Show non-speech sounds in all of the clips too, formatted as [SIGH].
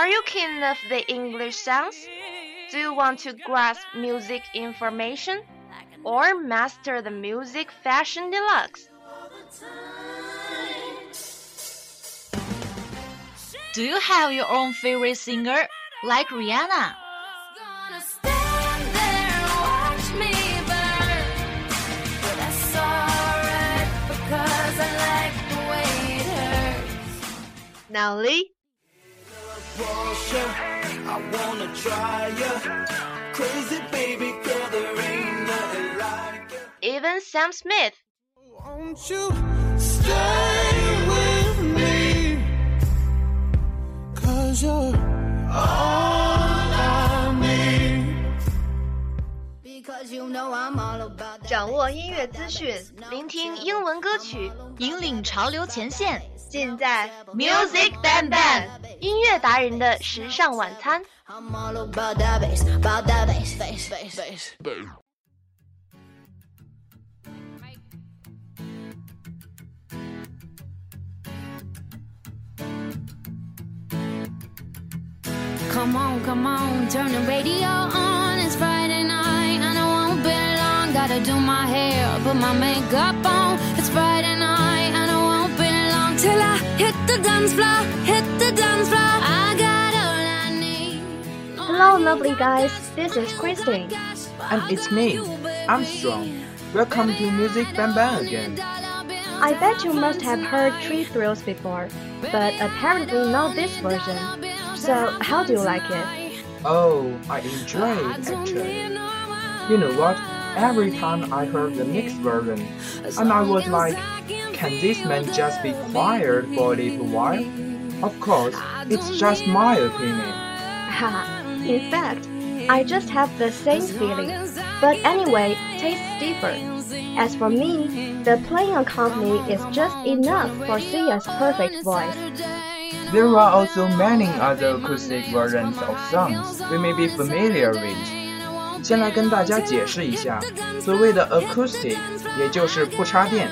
Are you keen of the English sounds? Do you want to grasp music information? Or master the music fashion deluxe? Do you have your own favorite singer, like Rihanna? Gonna stand there and watch me burn. But that's alright because I like the way it hurts. Now Lee, I wanna try ya. Crazy baby girl, there ain't nothing like ya. even Sam Smith. Won't you stay with me? Cause you're all I need. Because you know I'm all about that. 掌握音乐资讯，聆听英文歌曲，引领潮流前线。尽在 Music Bang Bang 音乐达人的时尚晚餐。Come on, come on, turn the radio on. Gotta do my hair, put my makeup on. It's Friday night and I won't be long till I hit the dance floor, hit the dance floor. I got all I need. Hello, lovely guys. This is Christine. And it's me, Armstrong. Welcome to Music Bang Bang again. I bet you must have heard Cheap Thrills before, but apparently not this version. So, how do you like it? Oh, I enjoy it actually. You know what? Every time I heard the mixed version, and I was like, can this man just be quiet for a little while? Of course, it's just my opinion. In fact, I just have the same feeling. But anyway, tastes differ. As for me, the playing accompaniment is just enough for Sia's perfect voice. There are also many other acoustic versions of songs we may be familiar with. 先来跟大家解释一下，所谓的 acoustic，也就是不插电，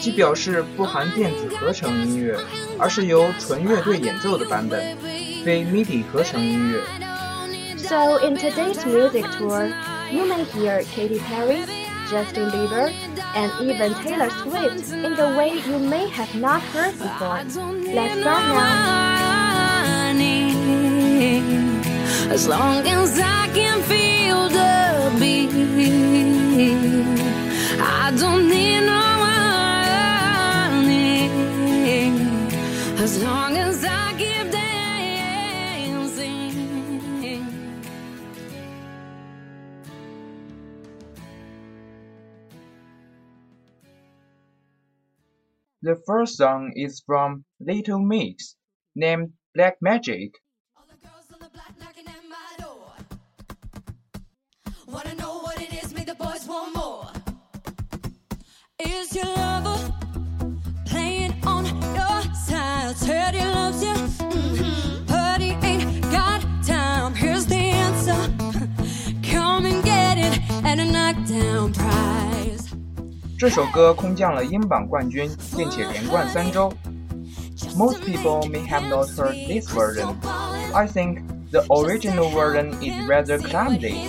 即表示不含电子合成音乐，而是由纯乐队演奏的版本，非 MIDI 合成音乐。 So in today's music tour, you may hear Katy Perry, Justin Bieber, and even Taylor Swift in the way you may have not heard before. Let's start now. As long as I can feel the beat, I don't need no money. As long as I keep dancing. The first song is from Little Mix, named Black Magic. Is your lover playing on your side? Said he loves you, but he ain't got time. Here's the answer. Come [LAUGHS] and get it at a knockdown prize. 这首歌空降了英榜冠军，并且连冠三周。Most people may have not heard this version. I think the original version is rather clumsy.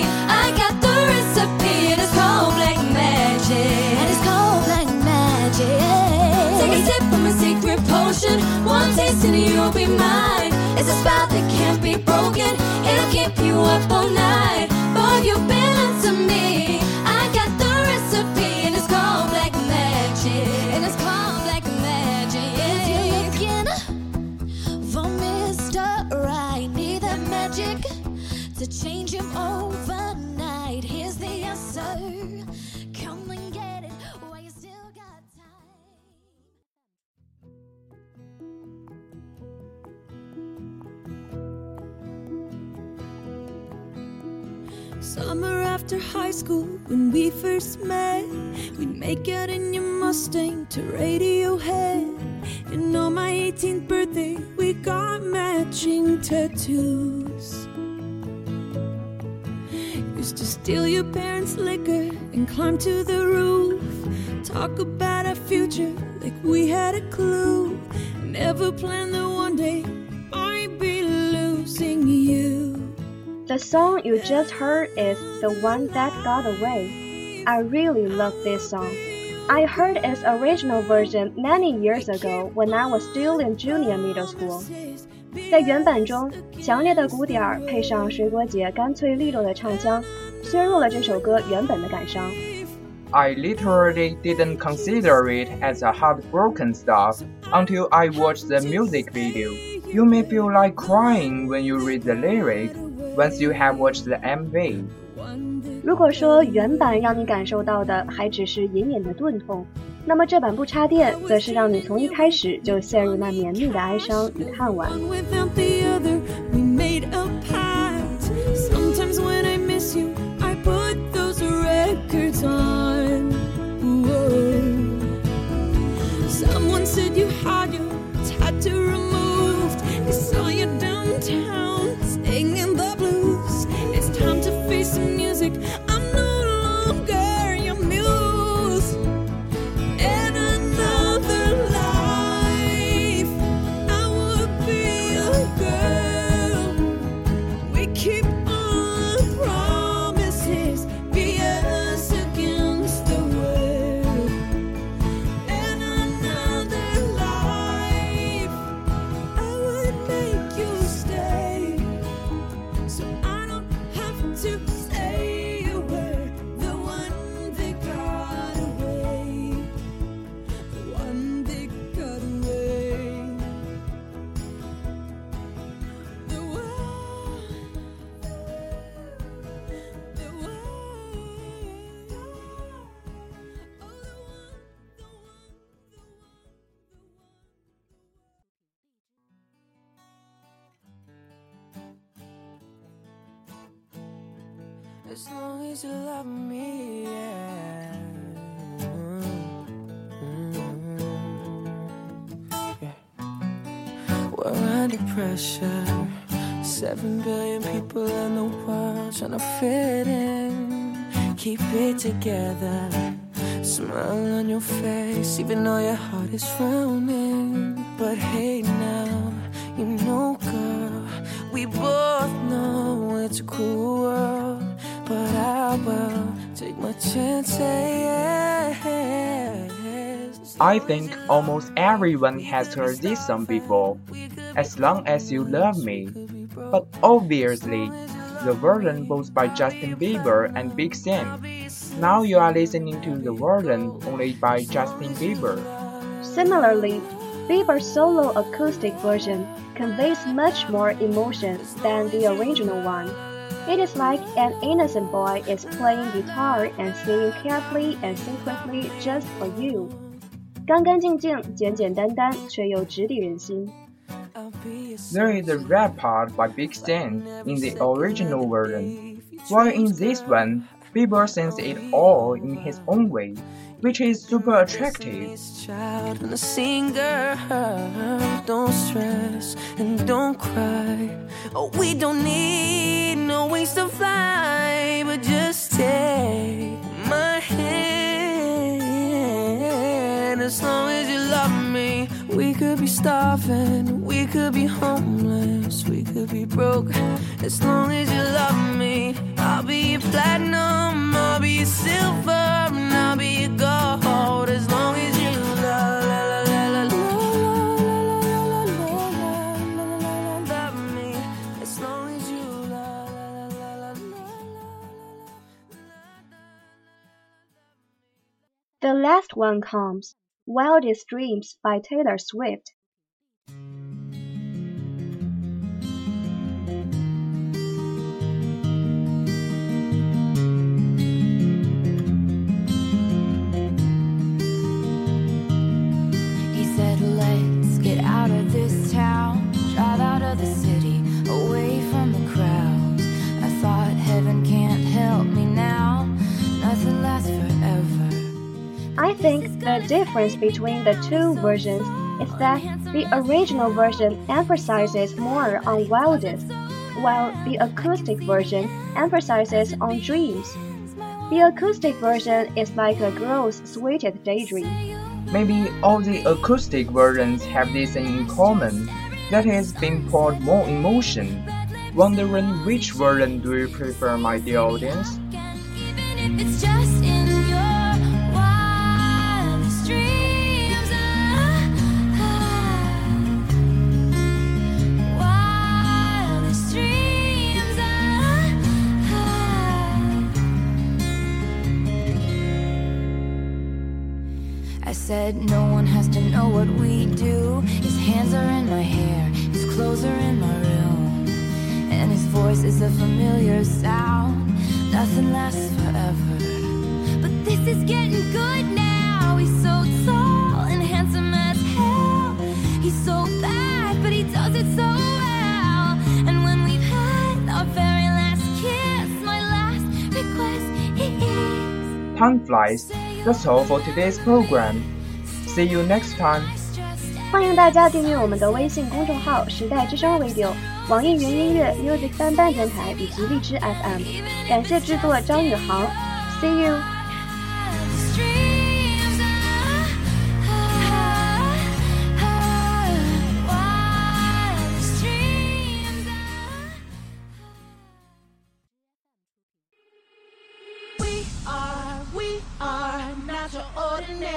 potion. One taste and you'll be mine. It's a spell that can't be broken. It'll keep you up all night. Boy, you belong to me. I got the recipe, and it's called black magic. And it's called black magic. If you're looking for Mr. Right, need that magic to change him overnight. Here's the answer. Summer after high school, when we first met, we'd make out in your Mustang to Radiohead. And on my 18th birthday, we got matching tattoos. Used to steal your parents' liquor and climb to the roof. Talk about our future like we had a clue. Never planned that one day The song you just heard is The One That Got Away. I really love this song. I heard its original version many years ago when I was still in junior middle school. 在原版中，强烈的鼓点儿配上水果姐干脆利落的唱腔，削弱了这首歌原本的感伤。 I literally didn't consider it as a heartbroken stuff until I watched the music video. You may feel like crying when you read the lyric Once you have watched the MV. 如果说原版让你感受到的还只是隐隐的钝痛，那么这版不插电，则是让你从一开始就陷入那绵密的哀伤与叹惋。To As long as you love me, yeah. Mm-hmm. Yeah. We're under pressure. Seven billion people in the world trying to fit in. Keep it together. Smile on your face, even though your heart is frowning. But hey, now, you know, girl, we both know it's a cruel world. But I will take my chances. I think almost everyone has heard this song before, As Long as You Love Me. But obviously, the version both by Justin Bieber and Big Sean. Now you are listening to the version only by Justin Bieber. Similarly, Bieber's solo acoustic version conveys much more emotion than the original one. It is like an innocent boy is playing guitar and singing carefully and secretly just for you. There is a rap part by Big Sean in the original version, while in this one, Bieber sings it all in his own way which is super attractive. child and a singer. Don't stress and don't cry. Oh, we don't need no wings to fly, but just take my hand. as long as you love me. We could be starving, we could be homeless, we could be broke. As long as you love me, I'll be your platinum, I'll be your silver, and I'll be your gold. As long as you love, la, la, la, la, la, la, la, la, la, la, love me. As long as you love, la, la, la, la, la, The last one comes Wildest Dreams by Taylor Swift. Think the difference between the two versions is that the original version emphasizes more on wildest, while the acoustic version emphasizes on dreams. The acoustic version is like a girl's sweetest daydream. Maybe all the acoustic versions have this in common, that is being poured more emotion. Wondering which version do you prefer, my dear audience? Said no one has to know what we do. His hands are in my hair, his clothes are in my room, and his voice is a familiar sound. Nothing lasts forever, but this is getting good now. He's so tall and handsome as hell. He's so bad, but he does it so well. And when we've had our very last kiss, my last request is. Time flies. That's all for today's program. See you next time. 欢迎大家订阅我们的微信公众号“时代之声 video”，、网易云音乐 Music 三班电台以及荔枝 FM。感谢制作张宇航。See you。